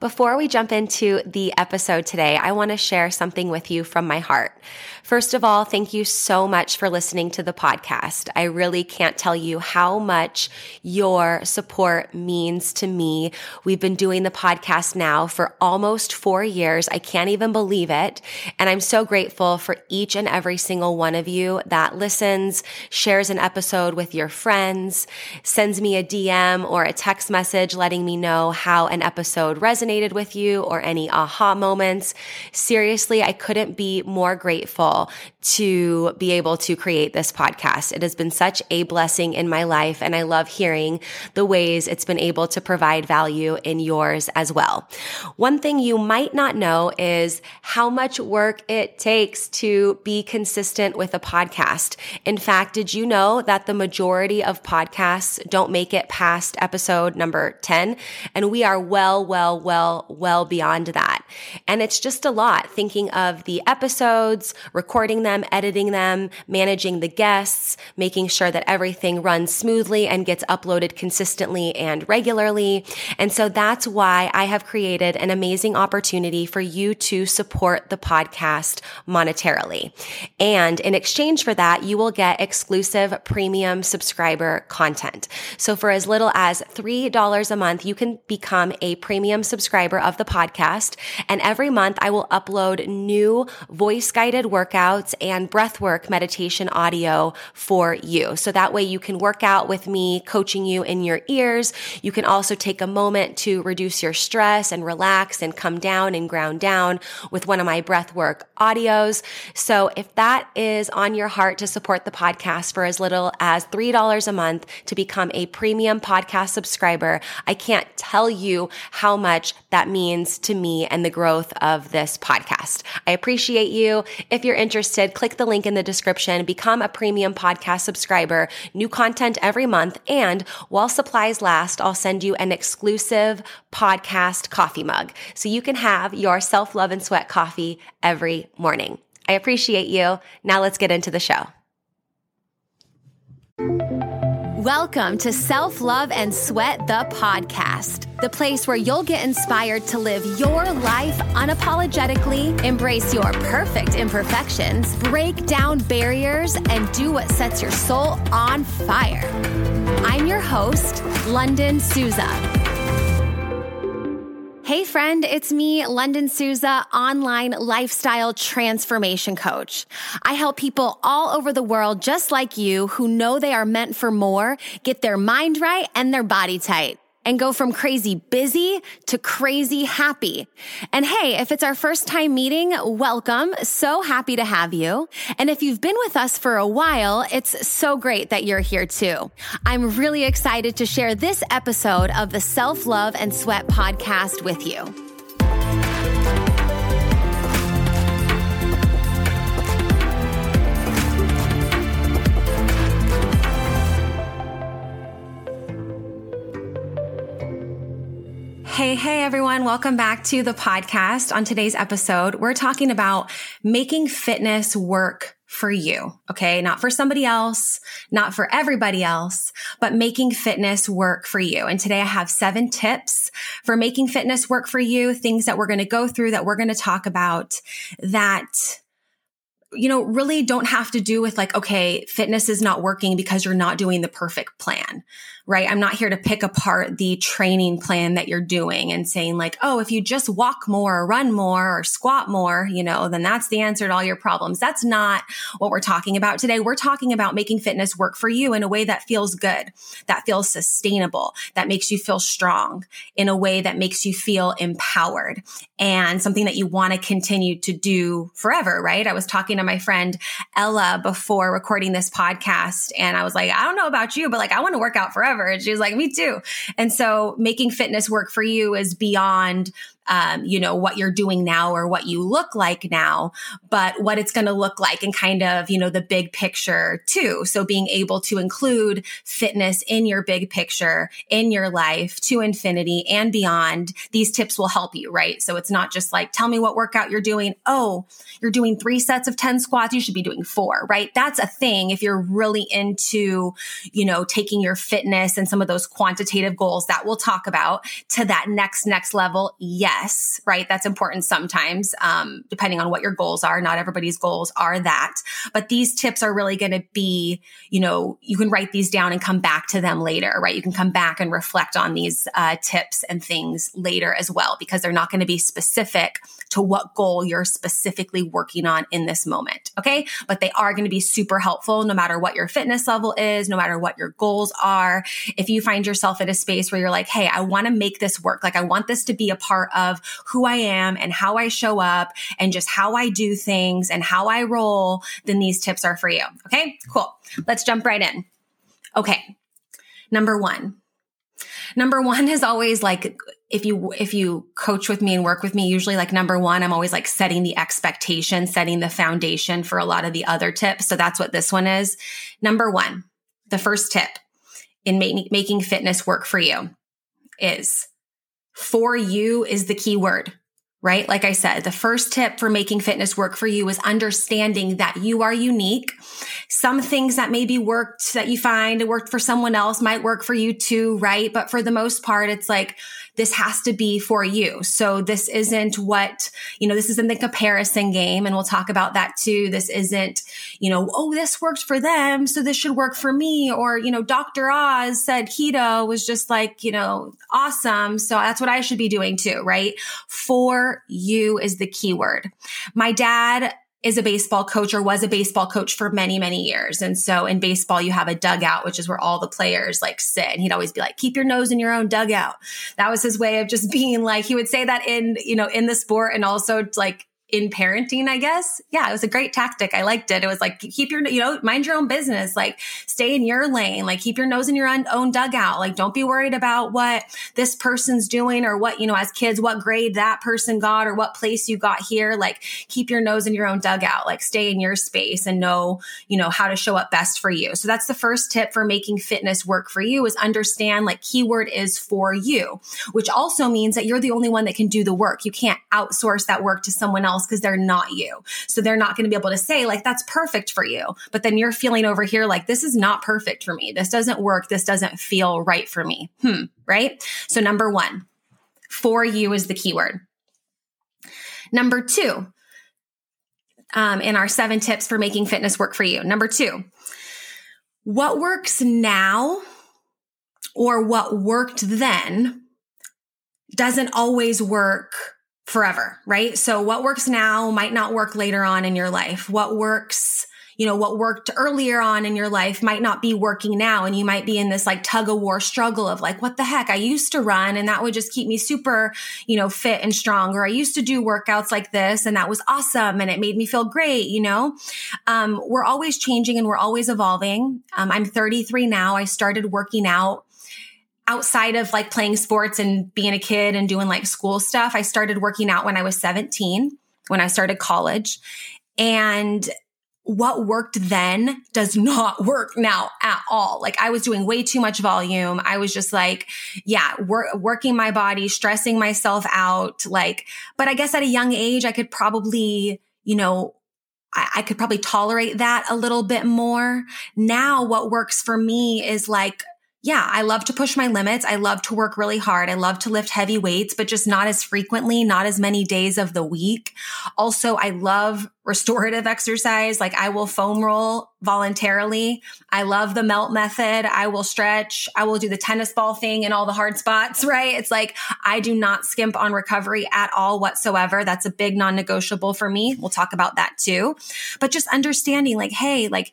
Before we jump into the episode today, I want to share something with you from my heart. First of all, thank you so much for listening to the podcast. I really can't tell you how much your support means to me. We've been doing the podcast now for almost four years. I can't even believe it. And I'm so grateful for each and every single one of you that listens, shares an episode with your friends, sends me a DM or a text message letting me know how an episode resonated with you or any aha moments. Seriously, I couldn't be more grateful to be able to create this podcast. It has been such a blessing in my life, and I love hearing the ways it's been able to provide value in yours as well. One thing you might not know is how much work it takes to be consistent with a podcast. In fact, did you know that the majority of podcasts don't make it past episode number 10? And we are well, well, well, well beyond that. And it's just a lot thinking of the episodes, recording them, editing them, managing the guests, making sure that everything runs smoothly and gets uploaded consistently and regularly. And so that's why I have created an amazing opportunity for you to support the podcast monetarily. And in exchange for that, you will get exclusive premium subscriber content. So for as little as $3 a month, you can become a premium subscriber of the podcast. And every month I will upload new voice guided workouts workouts and breathwork meditation audio for you. So that way you can work out with me coaching you in your ears. You can also take a moment to reduce your stress and relax and come down and ground down with one of my breathwork audios. So if that is on your heart to support the podcast for as little as $3 a month to become a premium podcast subscriber, I can't tell you how much that means to me and the growth of this podcast. I appreciate you. If you're interested, click the link in the description, become a premium podcast subscriber, new content every month. And while supplies last, I'll send you an exclusive podcast coffee mug so you can have your self love and sweat coffee every morning. I appreciate you. Now let's get into the show. Welcome to Self Love and Sweat, the podcast, the place where you'll get inspired to live your life unapologetically, embrace your perfect imperfections, break down barriers, and do what sets your soul on fire. I'm your host, Lunden Souza. Hey friend, it's me, Lunden Souza, online lifestyle transformation coach. I help people all over the world just like you who know they are meant for more, get their mind right and their body tight and go from crazy busy to crazy happy. And hey, if it's our first time meeting, welcome. So happy to have you. And if you've been with us for a while, it's so great that you're here too. I'm really excited to share this episode of the Self Love and Sweat podcast with you. Hey, hey, everyone. Welcome back to the podcast. On today's episode, we're talking about making fitness work for you. Okay. Not for somebody else, not for everybody else, but making fitness work for you. And today I have seven tips for making fitness work for you, things that we're going to go through that we're going to talk about that you know, really don't have to do with like, okay, fitness is not working because you're not doing the perfect plan, right? I'm not here to pick apart the training plan that you're doing and saying like, oh, if you just walk more or run more or squat more, you know, then that's the answer to all your problems. That's not what we're talking about today. We're talking about making fitness work for you in a way that feels good, that feels sustainable, that makes you feel strong in a way that makes you feel empowered and something that you want to continue to do forever, right? I was talking to my friend Ella before recording this podcast. And I was like, I don't know about you, but like, I want to work out forever. And she was like, me too. And so making fitness work for you is beyond um, you know, what you're doing now or what you look like now, but what it's going to look like and kind of, you know, the big picture too. So being able to include fitness in your big picture, in your life to infinity and beyond, these tips will help you, right? So it's not just like, tell me what workout you're doing. Oh, you're doing three sets of 10 squats. You should be doing four, right? That's a thing if you're really into, you know, taking your fitness and some of those quantitative goals that we'll talk about to that next, next level. Yes, right? That's important sometimes, um, depending on what your goals are. Not everybody's goals are that, but these tips are really going to be, you know, you can write these down and come back to them later, right? You can come back and reflect on these uh, tips and things later as well, because they're not going to be specific to what goal you're specifically working on in this moment. Okay. But they are going to be super helpful no matter what your fitness level is, no matter what your goals are. If you find yourself in a space where you're like, Hey, I want to make this work. Like I want this to be a part of who I am and how I show up and just how I do things and how I roll, then these tips are for you. Okay. Cool. Let's jump right in. Okay. Number one. Number one is always like if you if you coach with me and work with me usually like number 1 I'm always like setting the expectation setting the foundation for a lot of the other tips so that's what this one is number 1 the first tip in making fitness work for you is for you is the key word right? Like I said, the first tip for making fitness work for you is understanding that you are unique. Some things that maybe worked that you find worked for someone else might work for you too, right? But for the most part, it's like this has to be for you. So this isn't what, you know, this isn't the comparison game. And we'll talk about that too. This isn't, you know, oh, this worked for them. So this should work for me. Or, you know, Dr. Oz said keto was just like, you know, awesome. So that's what I should be doing too, right? For you is the keyword. My dad is a baseball coach or was a baseball coach for many, many years. And so in baseball, you have a dugout, which is where all the players like sit. And he'd always be like, keep your nose in your own dugout. That was his way of just being like, he would say that in, you know, in the sport and also like in parenting, I guess. Yeah, it was a great tactic. I liked it. It was like, keep your, you know, mind your own business, like stay in your lane, like keep your nose in your own, dugout. Like don't be worried about what this person's doing or what, you know, as kids, what grade that person got or what place you got here. Like keep your nose in your own dugout, like stay in your space and know, you know, how to show up best for you. So that's the first tip for making fitness work for you is understand like keyword is for you, which also means that you're the only one that can do the work. You can't outsource that work to someone else else because they're not you. So they're not going to be able to say like, that's perfect for you. But then you're feeling over here like, this is not perfect for me. This doesn't work. This doesn't feel right for me. Hmm. Right. So number one, for you is the keyword. Number two, um, in our seven tips for making fitness work for you. Number two, what works now or what worked then doesn't always work forever, right? So what works now might not work later on in your life. What works, you know, what worked earlier on in your life might not be working now. And you might be in this like tug of war struggle of like, what the heck? I used to run and that would just keep me super, you know, fit and strong. Or I used to do workouts like this and that was awesome. And it made me feel great. You know, um, we're always changing and we're always evolving. Um, I'm 33 now. I started working out outside of like playing sports and being a kid and doing like school stuff, I started working out when I was 17, when I started college. And what worked then does not work now at all. Like I was doing way too much volume. I was just like, yeah, wor- working my body, stressing myself out. Like, but I guess at a young age, I could probably, you know, I, I could probably tolerate that a little bit more. Now what works for me is like yeah, I love to push my limits. I love to work really hard. I love to lift heavy weights, but just not as frequently, not as many days of the week. Also, I love restorative exercise. Like I will foam roll voluntarily. I love the melt method. I will stretch. I will do the tennis ball thing in all the hard spots, right? It's like I do not skimp on recovery at all whatsoever. That's a big non negotiable for me. We'll talk about that too. But just understanding like, hey, like,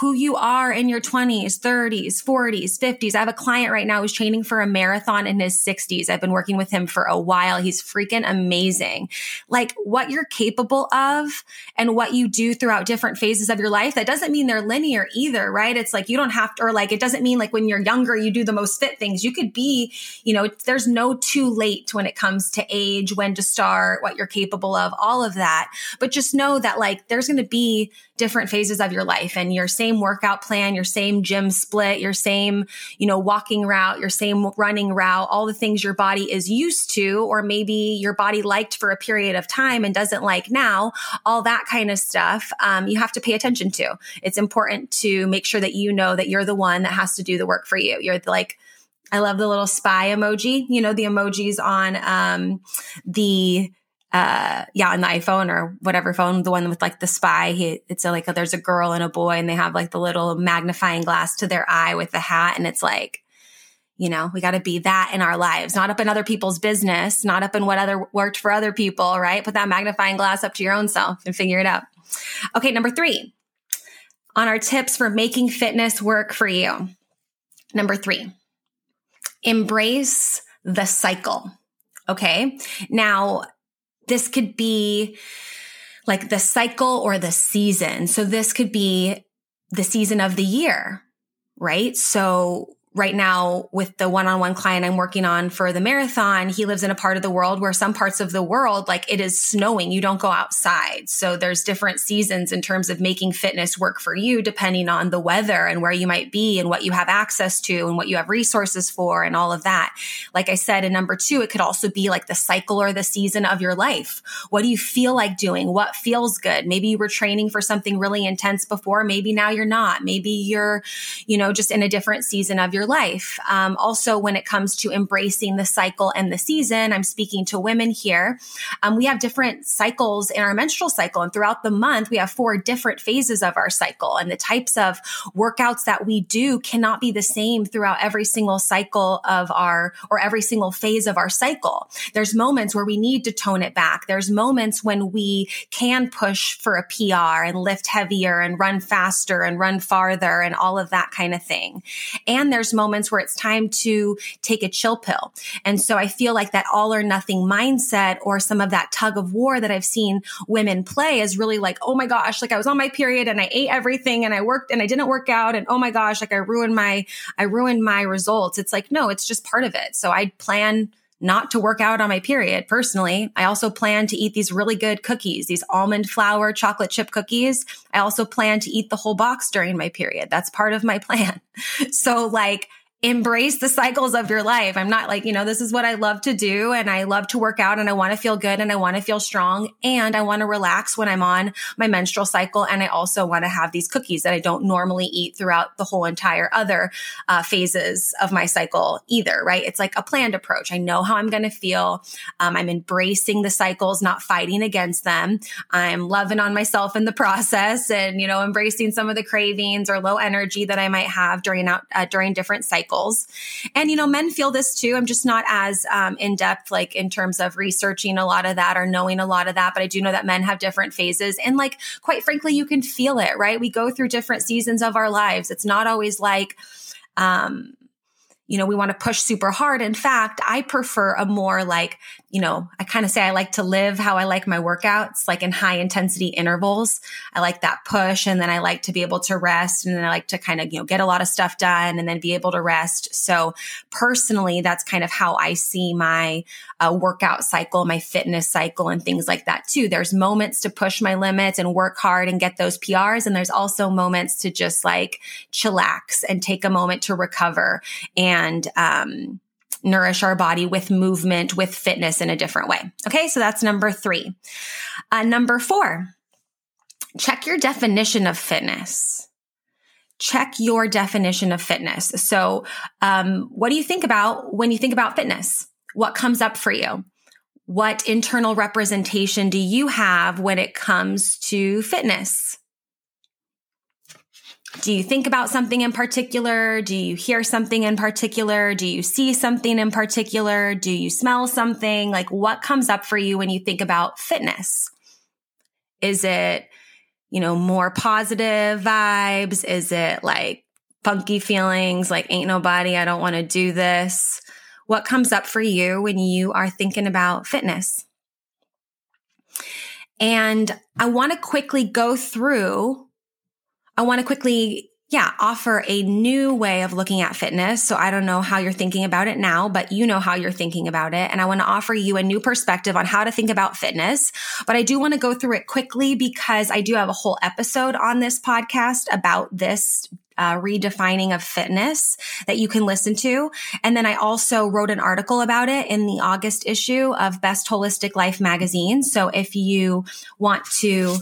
who you are in your 20s, 30s, 40s, 50s. I have a client right now who's training for a marathon in his 60s. I've been working with him for a while. He's freaking amazing. Like what you're capable of and what you do throughout different phases of your life, that doesn't mean they're linear either, right? It's like you don't have to, or like it doesn't mean like when you're younger, you do the most fit things. You could be, you know, there's no too late when it comes to age, when to start, what you're capable of, all of that. But just know that like there's going to be different phases of your life and your same workout plan, your same gym split, your same, you know, walking route, your same running route, all the things your body is used to, or maybe your body liked for a period of time and doesn't like now, all that kind of stuff, um, you have to pay attention to. It's important to make sure that you know that you're the one that has to do the work for you. You're like, I love the little spy emoji, you know, the emojis on um, the uh yeah on the iphone or whatever phone the one with like the spy. He, it's a, like a, there's a girl and a boy and they have like the little magnifying glass to their eye with the hat and it's like you know we got to be that in our lives. Not up in other people's business not up in what other worked for other people right? Put that magnifying glass up to your own self and figure it out. Okay number three. On our tips for making fitness work for you. Number three. Embrace the cycle okay? Now this could be like the cycle or the season. So this could be the season of the year, right? So right now with the one-on-one client I'm working on for the marathon, he lives in a part of the world where some parts of the world, like it is snowing, you don't go outside. So there's different seasons in terms of making fitness work for you, depending on the weather and where you might be and what you have access to and what you have resources for and all of that. Like I said, in number two, it could also be like the cycle or the season of your life. What do you feel like doing? What feels good? Maybe you were training for something really intense before. Maybe now you're not. Maybe you're, you know, just in a different season of your your life. Um, also, when it comes to embracing the cycle and the season, I'm speaking to women here. Um, we have different cycles in our menstrual cycle, and throughout the month, we have four different phases of our cycle. And the types of workouts that we do cannot be the same throughout every single cycle of our or every single phase of our cycle. There's moments where we need to tone it back. There's moments when we can push for a PR and lift heavier and run faster and run farther and all of that kind of thing. And there's moments where it's time to take a chill pill. And so I feel like that all or nothing mindset or some of that tug of war that I've seen women play is really like, oh my gosh, like I was on my period and I ate everything and I worked and I didn't work out and oh my gosh, like I ruined my, I ruined my results. It's like, no, it's just part of it. So I plan not to work out on my period personally. I also plan to eat these really good cookies, these almond flour chocolate chip cookies. I also plan to eat the whole box during my period. That's part of my plan. So like, embrace the cycles of your life. I'm not like, you know, this is what I love to do and I love to work out and I want to feel good and I want to feel strong and I want to relax when I'm on my menstrual cycle. And I also want to have these cookies that I don't normally eat throughout the whole entire other uh, phases of my cycle either, right? It's like a planned approach. I know how I'm going to feel. Um, I'm embracing the cycles, not fighting against them. I'm loving on myself in the process and, you know, embracing some of the cravings or low energy that I might have during out, uh, during different cycles cycles. And, you know, men feel this too. I'm just not as um, in depth, like in terms of researching a lot of that or knowing a lot of that. But I do know that men have different phases. And, like, quite frankly, you can feel it, right? We go through different seasons of our lives. It's not always like, um, you know, we want to push super hard. In fact, I prefer a more like you know, I kind of say I like to live how I like my workouts, like in high intensity intervals. I like that push and then I like to be able to rest and then I like to kind of, you know, get a lot of stuff done and then be able to rest. So personally, that's kind of how I see my uh, workout cycle, my fitness cycle and things like that too. There's moments to push my limits and work hard and get those PRs. And there's also moments to just like chillax and take a moment to recover and, um, nourish our body with movement, with fitness in a different way. Okay. So that's number three. Uh, number four, check your definition of fitness. Check your definition of fitness. So, um, what do you think about when you think about fitness? What comes up for you? What internal representation do you have when it comes to fitness? Do you think about something in particular? Do you hear something in particular? Do you see something in particular? Do you smell something? Like what comes up for you when you think about fitness? Is it, you know, more positive vibes? Is it like funky feelings like ain't nobody, I don't want to do this? What comes up for you when you are thinking about fitness? And I want to quickly go through, I want to quickly yeah, offer a new way of looking at fitness. So I don't know how you're thinking about it now, but you know how you're thinking about it. And I want to offer you a new perspective on how to think about fitness. But I do want to go through it quickly because I do have a whole episode on this podcast about this uh, redefining of fitness that you can listen to. And then I also wrote an article about it in the August issue of Best Holistic Life magazine. So if you want to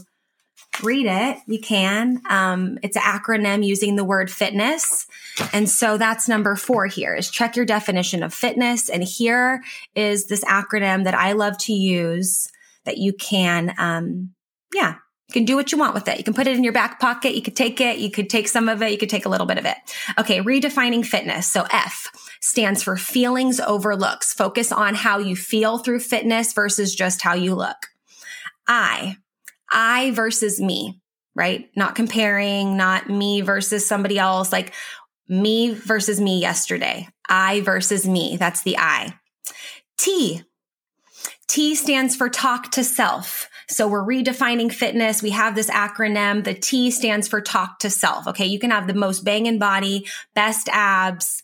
read it, you can. Um, it's an acronym using the word fitness. And so that's number four here is check your definition of fitness. And here is this acronym that I love to use that you can, um, yeah, you can do what you want with it. You can put it in your back pocket. You could take it. You could take some of it. You could take a little bit of it. Okay. Redefining fitness. So F stands for feelings over looks. Focus on how you feel through fitness versus just how you look. I I versus me, right? Not comparing, not me versus somebody else, like me versus me yesterday. I versus me. That's the I. T. T stands for talk to self. So we're redefining fitness. We have this acronym. The T stands for talk to self. Okay. You can have the most banging body, best abs,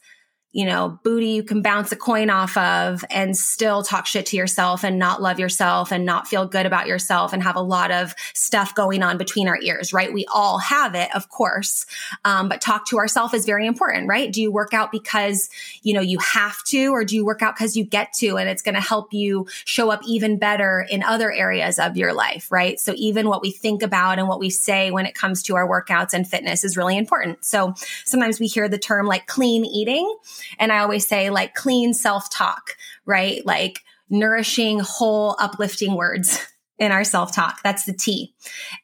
you know, booty you can bounce a coin off of and still talk shit to yourself and not love yourself and not feel good about yourself and have a lot of stuff going on between our ears, right? We all have it, of course. Um, but talk to ourselves is very important, right? Do you work out because, you know, you have to, or do you work out because you get to and it's going to help you show up even better in other areas of your life, right? So even what we think about and what we say when it comes to our workouts and fitness is really important. So sometimes we hear the term like clean eating and I always say like clean self talk, right? Like nourishing, whole, uplifting words in our self talk. That's the T.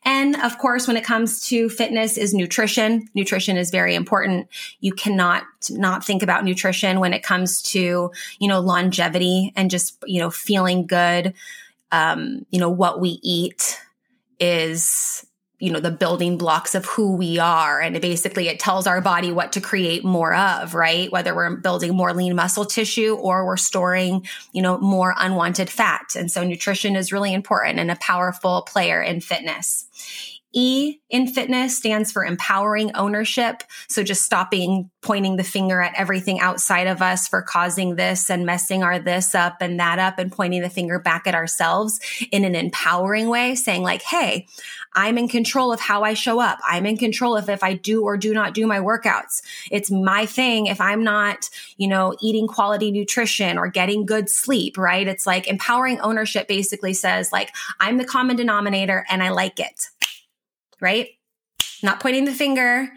And of course, when it comes to fitness is nutrition. Nutrition is very important. You cannot not think about nutrition when it comes to, you know, longevity and just, you know, feeling good. Um, you know, what we eat is you know, the building blocks of who we are. And basically it tells our body what to create more of, right? Whether we're building more lean muscle tissue or we're storing, you know, more unwanted fat. And so nutrition is really important and a powerful player in fitness. E in fitness stands for empowering ownership. So just stopping pointing the finger at everything outside of us for causing this and messing our this up and that up and pointing the finger back at ourselves in an empowering way, saying like, Hey, I'm in control of how I show up. I'm in control of if I do or do not do my workouts. It's my thing if I'm not, you know, eating quality nutrition or getting good sleep, right? It's like empowering ownership basically says like, I'm the common denominator and I like it right? Not pointing the finger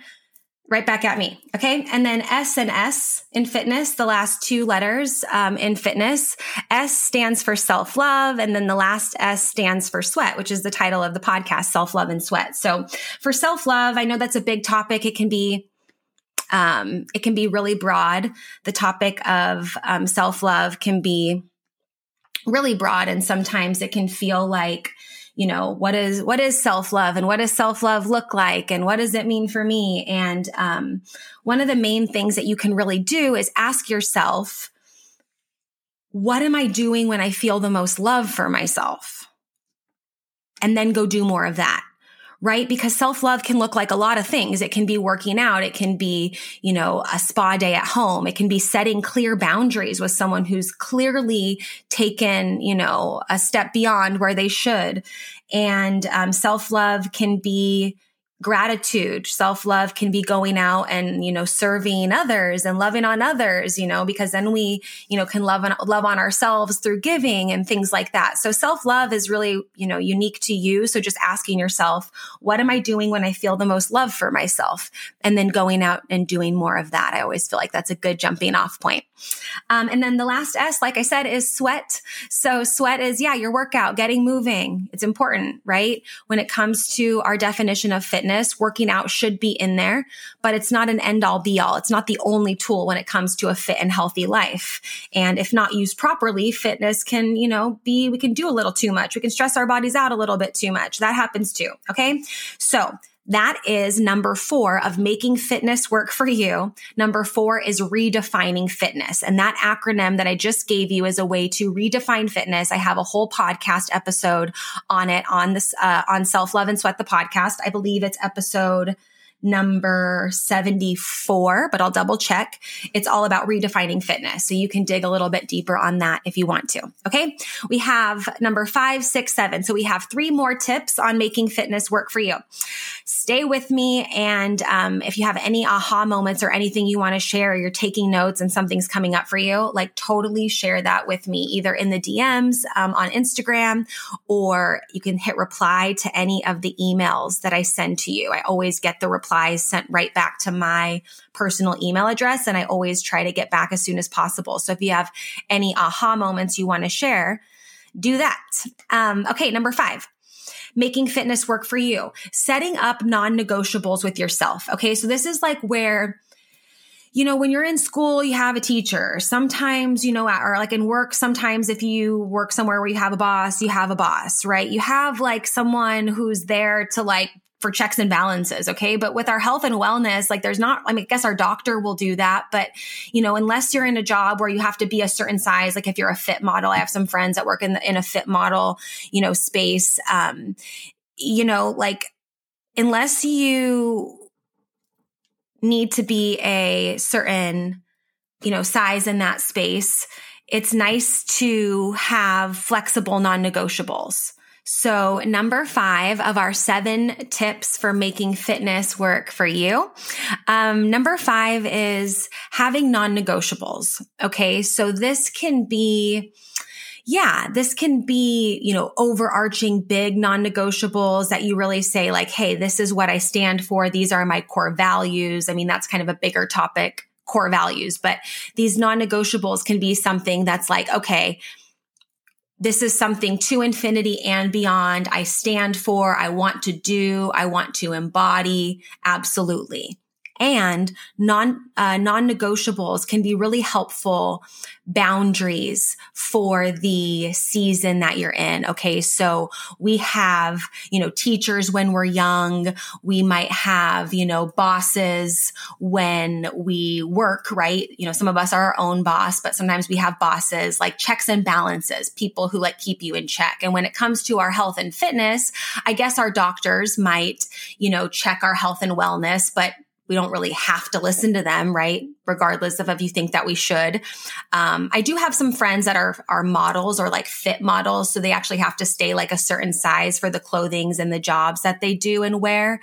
right back at me. Okay. And then S and S in fitness, the last two letters um, in fitness. S stands for self love. And then the last S stands for sweat, which is the title of the podcast, Self Love and Sweat. So for self love, I know that's a big topic. It can be um, it can be really broad. The topic of um, self love can be really broad, and sometimes it can feel like you know, what is, what is self love and what does self love look like? And what does it mean for me? And, um, one of the main things that you can really do is ask yourself, what am I doing when I feel the most love for myself? And then go do more of that right? Because self love can look like a lot of things. It can be working out. It can be, you know, a spa day at home. It can be setting clear boundaries with someone who's clearly taken, you know, a step beyond where they should. And um, self love can be, gratitude. Self-love can be going out and you know serving others and loving on others you know because then we you know can love on love on ourselves through giving and things like that. So self-love is really you know unique to you. So just asking yourself what am i doing when i feel the most love for myself? And then going out and doing more of that. I always feel like that's a good jumping off point Um, and then the last S, like I said, is sweat. So sweat is, yeah, your workout, getting moving. It's important, right? When it comes to our definition of fitness, working out should be in there, but it's not an end all be all. It's not the only tool when it comes to a fit and healthy life. And if not used properly, fitness can, you know, be, we can do a little too much. We can stress our bodies out a little bit too much. That happens too. Okay. So that is number four of making fitness work for you. Number four is redefining fitness. And that acronym that I just gave you is a way to redefine fitness. I have a whole podcast episode on it on this, uh, on self love and sweat the podcast. I believe it's episode number 74, but I'll double check. It's all about redefining fitness. So you can dig a little bit deeper on that if you want to. Okay. We have number five, six, seven. So we have three more tips on making fitness work for you. Stay with me. And um, if you have any aha moments or anything you want to share, you're taking notes and something's coming up for you, like totally share that with me, either in the DMs um, on Instagram or you can hit reply to any of the emails that I send to you. I always get the reply replies sent right back to my personal email address. And I always try to get back as soon as possible. So if you have any aha moments you want to share, do that. Um, okay, number five making fitness work for you, setting up non negotiables with yourself. Okay. So this is like where, you know, when you're in school, you have a teacher. Sometimes, you know, or like in work, sometimes if you work somewhere where you have a boss, you have a boss, right? You have like someone who's there to like for checks and balances. Okay. But with our health and wellness, like there's not, I mean, I guess our doctor will do that. But, you know, unless you're in a job where you have to be a certain size, like if you're a fit model, I have some friends that work in the, in a fit model, you know, space. Um, you know, like unless you need to be a certain, you know, size in that space, it's nice to have flexible non negotiables. So, number five of our seven tips for making fitness work for you. Um, number five is having non negotiables. Okay. So, this can be, yeah, this can be, you know, overarching big non-negotiables that you really say like, Hey, this is what I stand for. These are my core values. I mean, that's kind of a bigger topic, core values, but these non-negotiables can be something that's like, okay, this is something to infinity and beyond. I stand for, I want to do, I want to embody. Absolutely and non uh, non-negotiables can be really helpful boundaries for the season that you're in. Okay so we have you know teachers when we're young. We might have you know bosses when we work right? You know some of us are our own boss but sometimes we have bosses like checks and balances people who like keep you in check. And when it comes to our health and fitness i guess our doctors might you know check our health and wellness but we don't really have to listen to them, right? Regardless of if you think that we should. Um, I do have some friends that are are models or like fit models, so they actually have to stay like a certain size for the clothings and the jobs that they do and wear.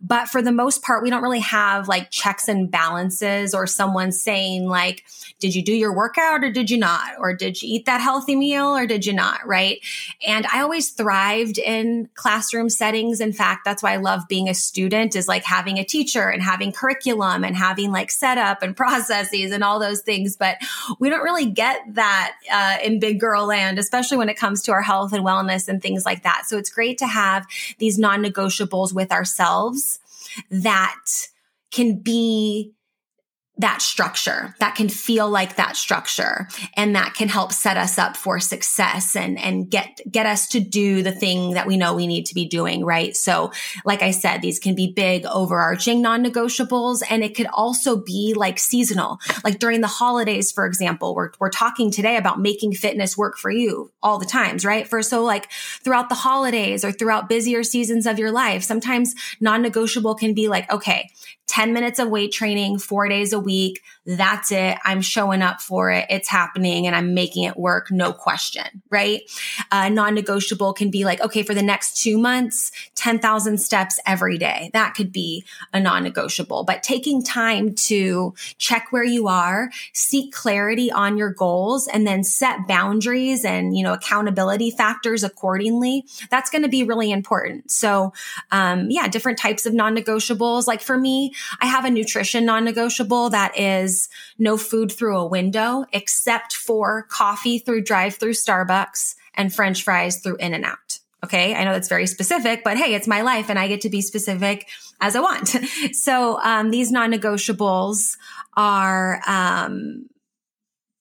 But for the most part, we don't really have like checks and balances or someone saying like, "Did you do your workout or did you not? Or did you eat that healthy meal or did you not?" Right? And I always thrived in classroom settings. In fact, that's why I love being a student is like having a teacher and having curriculum and having like setup and processes and all those things. But we don't really get that uh, in big girl land, especially when it comes to our health and wellness and things like that. So it's great to have these non negotiables with ourselves that can be that structure that can feel like that structure and that can help set us up for success and and get get us to do the thing that we know we need to be doing right? So like i said these can be big overarching non-negotiables and it could also be like seasonal. Like during the holidays for example we're, we're talking today about making fitness work for you all the times right? For so like throughout the holidays or throughout busier seasons of your life sometimes non-negotiable can be like okay 10 minutes of weight training, four days a week. That's it. I'm showing up for it. It's happening and I'm making it work. No question. Right. Uh, non-negotiable can be like, okay, for the next two months, 10,000 steps every day. That could be a non-negotiable, but taking time to check where you are, seek clarity on your goals and then set boundaries and, you know, accountability factors accordingly. That's going to be really important. So, um, yeah, different types of non-negotiables. Like for me, I have a nutrition non-negotiable that is no food through a window except for coffee through drive through Starbucks and french fries through In-N-Out. Okay. I know that's very specific, but hey, it's my life and I get to be specific as I want. so, um, these non-negotiables are, um,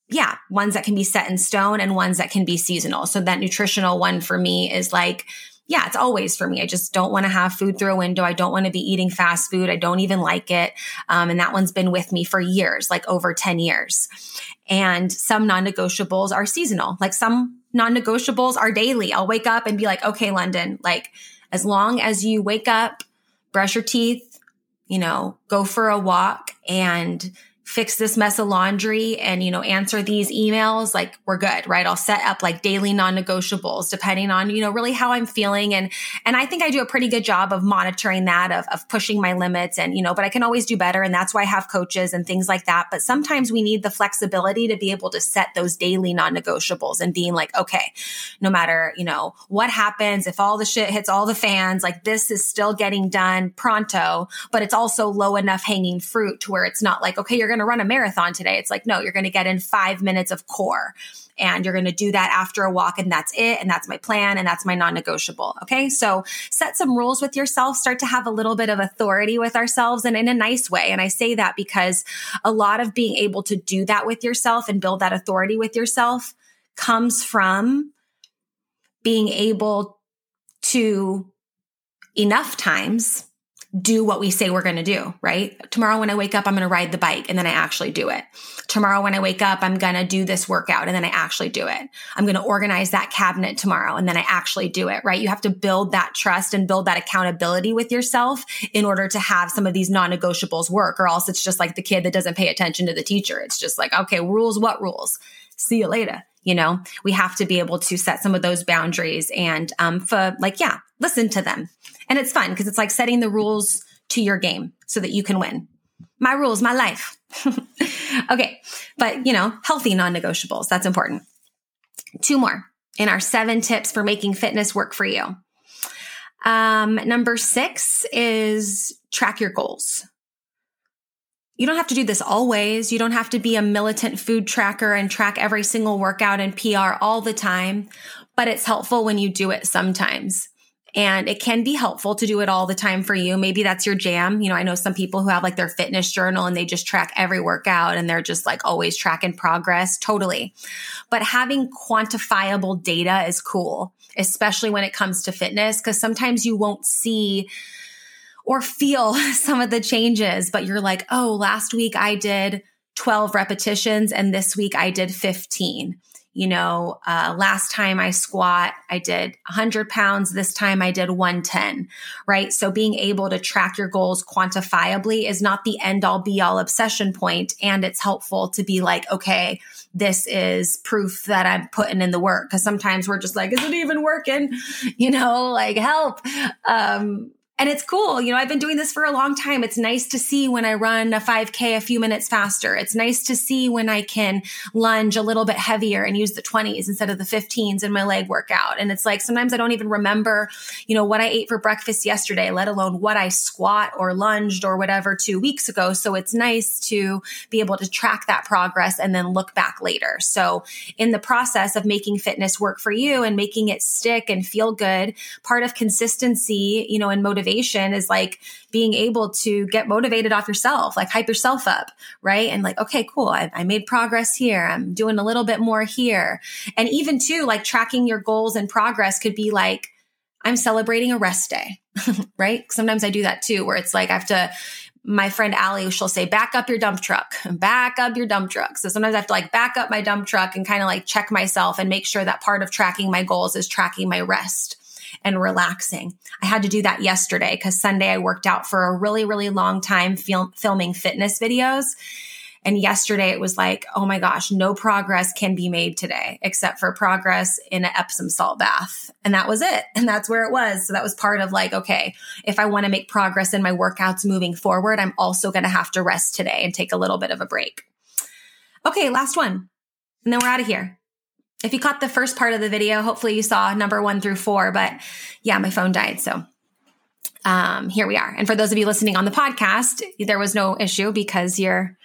yeah, ones that can be set in stone and ones that can be seasonal. So that nutritional one for me is like, yeah, it's always for me. I just don't want to have food through a window. I don't want to be eating fast food. I don't even like it. Um, and that one's been with me for years, like over 10 years. And some non negotiables are seasonal. Like some non negotiables are daily. I'll wake up and be like, okay, Lunden, like as long as you wake up, brush your teeth, you know, go for a walk and fix this mess of laundry and you know answer these emails like we're good right? I'll set up like daily non-negotiables depending on you know really how i'm feeling. And and i think i do a pretty good job of monitoring that of, of pushing my limits and you know but i can always do better. And that's why i have coaches and things like that. But sometimes we need the flexibility to be able to set those daily non-negotiables and being like okay no matter you know what happens if all the shit hits all the fans like this is still getting done pronto but it's also low enough hanging fruit to where it's not like okay you're going to run a marathon today. It's like, no, you're going to get in five minutes of core and you're going to do that after a walk. And that's it. And that's my plan. And that's my non negotiable. Okay. So set some rules with yourself, start to have a little bit of authority with ourselves and in a nice way. And I say that because a lot of being able to do that with yourself and build that authority with yourself comes from being able to enough times do what we say we're going to do, right? Tomorrow when I wake up, I'm going to ride the bike and then I actually do it. Tomorrow when I wake up, I'm going to do this workout and then I actually do it. I'm going to organize that cabinet tomorrow and then I actually do it, right? You have to build that trust and build that accountability with yourself in order to have some of these non-negotiables work or else it's just like the kid that doesn't pay attention to the teacher. It's just like, okay, rules, what rules? See you later you know we have to be able to set some of those boundaries and um for like yeah listen to them and it's fun because it's like setting the rules to your game so that you can win. My rules my life. Okay but you know healthy non-negotiables that's important. Two more in our seven tips for making fitness work for you. Um number six is track your goals. You don't have to do this always. You don't have to be a militant food tracker and track every single workout and PR all the time, but it's helpful when you do it sometimes. And it can be helpful to do it all the time for you. Maybe that's your jam. You know, I know some people who have like their fitness journal and they just track every workout and they're just like always tracking progress. Totally. But having quantifiable data is cool, especially when it comes to fitness, because sometimes you won't see or feel some of the changes, but you're like, oh, last week I did 12 repetitions and this week I did 15. You know, uh, last time I squat, I did 100 pounds. This time I did 110, right? So being able to track your goals quantifiably is not the end all be all obsession point, And it's helpful to be like, okay, this is proof that I'm putting in the work. Cause sometimes we're just like, is it even working? You know, like help. Um, and it's cool. You know, I've been doing this for a long time. It's nice to see when I run a 5K a few minutes faster. It's nice to see when I can lunge a little bit heavier and use the 20s instead of the 15s in my leg workout. And it's like sometimes I don't even remember, you know, what I ate for breakfast yesterday, let alone what I squat or lunged or whatever two weeks ago. So it's nice to be able to track that progress and then look back later. So in the process of making fitness work for you and making it stick and feel good, part of consistency, you know, and motivation motivation is like being able to get motivated off yourself, like hype yourself up, right? And like, okay, cool. I, I made progress here. I'm doing a little bit more here. And even too, like tracking your goals and progress could be like, I'm celebrating a rest day, right? Sometimes I do that too, where it's like I have to, my friend Allie, she'll say, back up your dump truck, back up your dump truck. So sometimes I have to like back up my dump truck and kind of like check myself and make sure that part of tracking my goals is tracking my rest and relaxing. I had to do that yesterday because Sunday I worked out for a really, really long time fil- filming fitness videos. And yesterday it was like, oh my gosh, no progress can be made today except for progress in an Epsom salt bath. And that was it. And that's where it was. So that was part of like, okay, if I want to make progress in my workouts moving forward, I'm also going to have to rest today and take a little bit of a break. Okay, last one. And then we're out of here if you caught the first part of the video, hopefully you saw number one through four, but yeah, my phone died. So um, here we are. And for those of you listening on the podcast, there was no issue because your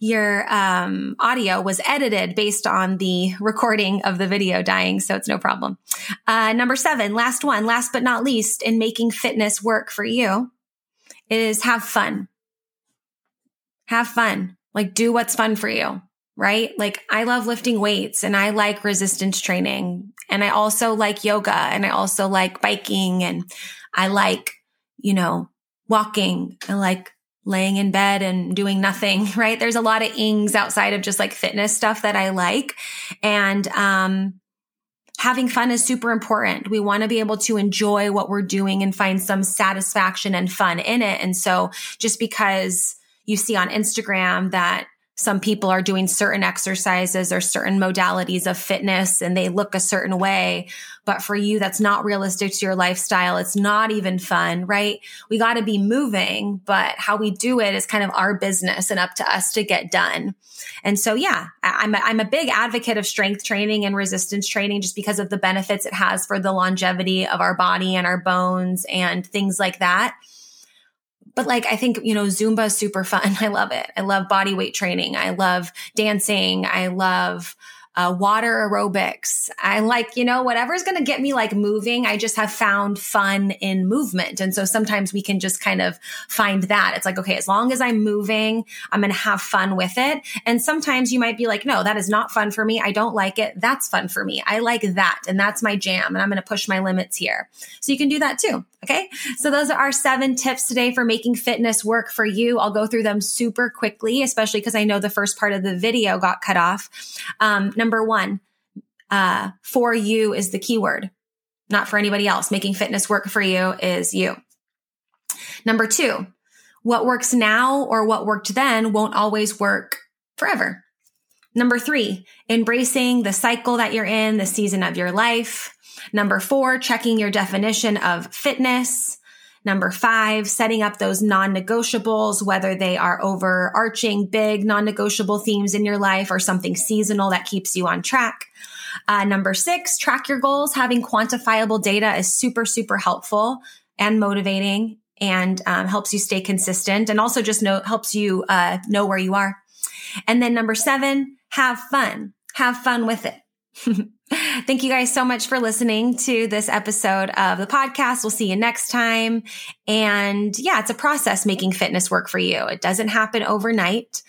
your um, audio was edited based on the recording of the video dying, so it's no problem. Uh, number seven, last one, last but not least, in making fitness work for you, is have fun. Have fun. Like do what's fun for you right? Like I love lifting weights and I like resistance training and I also like yoga and I also like biking and I like, you know, walking. I like laying in bed and doing nothing, right? There's a lot of ings outside of just like fitness stuff that I like. And, um, having fun is super important. We want to be able to enjoy what we're doing and find some satisfaction and fun in it. And so just because you see on Instagram that some people are doing certain exercises or certain modalities of fitness and they look a certain way. But for you, that's not realistic to your lifestyle. It's not even fun, right? We got to be moving, but how we do it is kind of our business and up to us to get done. And so, yeah, I'm a, I'm a big advocate of strength training and resistance training just because of the benefits it has for the longevity of our body and our bones and things like that but like I think, you know, Zumba is super fun. I love it. I love body weight training. I love dancing. I love uh, water aerobics. I like, you know, whatever's going to get me like moving. I just have found fun in movement. And so sometimes we can just kind of find that. It's like, okay, as long as I'm moving, I'm going to have fun with it. And sometimes you might be like, no, that is not fun for me. I don't like it. That's fun for me. I like that. And that's my jam. And I'm going to push my limits here. So you can do that too. Okay. So those are our seven tips today for making fitness work for you. I'll go through them super quickly, especially because I know the first part of the video got cut off. Um, number one, uh, for you is the keyword, not for anybody else. Making fitness work for you is you. Number two, what works now or what worked then won't always work forever. Number three, embracing the cycle that you're in, the season of your life. Number four, checking your definition of fitness. Number five, setting up those non negotiables, whether they are overarching, big non negotiable themes in your life or something seasonal that keeps you on track. Uh, number six, track your goals. Having quantifiable data is super, super helpful and motivating and um, helps you stay consistent and also just know, helps you uh, know where you are. And then number seven, have fun. Have fun with it. Thank you guys so much for listening to this episode of the podcast. We'll see you next time. And yeah, it's a process making fitness work for you. It doesn't happen overnight,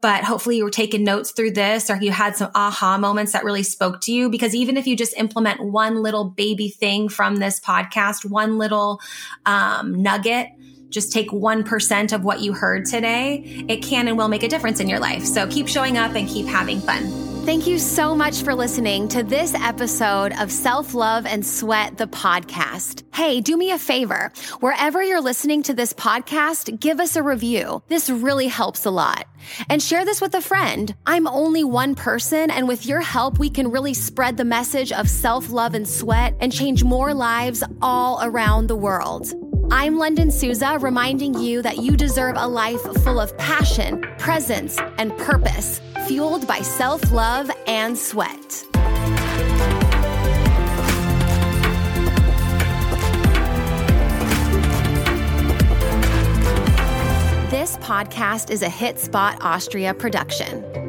but hopefully you were taking notes through this or you had some aha moments that really spoke to you. Because even if you just implement one little baby thing from this podcast, one little um, nugget, just take 1% of what you heard today, it can and will make a difference in your life. So keep showing up and keep having fun. Thank you so much for listening to this episode of Self Love and Sweat, the podcast. Hey, do me a favor. Wherever you're listening to this podcast, give us a review. This really helps a lot. And share this with a friend. I'm only one person, and with your help, we can really spread the message of self love and sweat and change more lives all around the world. I'm Lunden Souza, reminding you that you deserve a life full of passion, presence, and purpose fueled by self love and sweat. This podcast is a Hit Spot Austria production.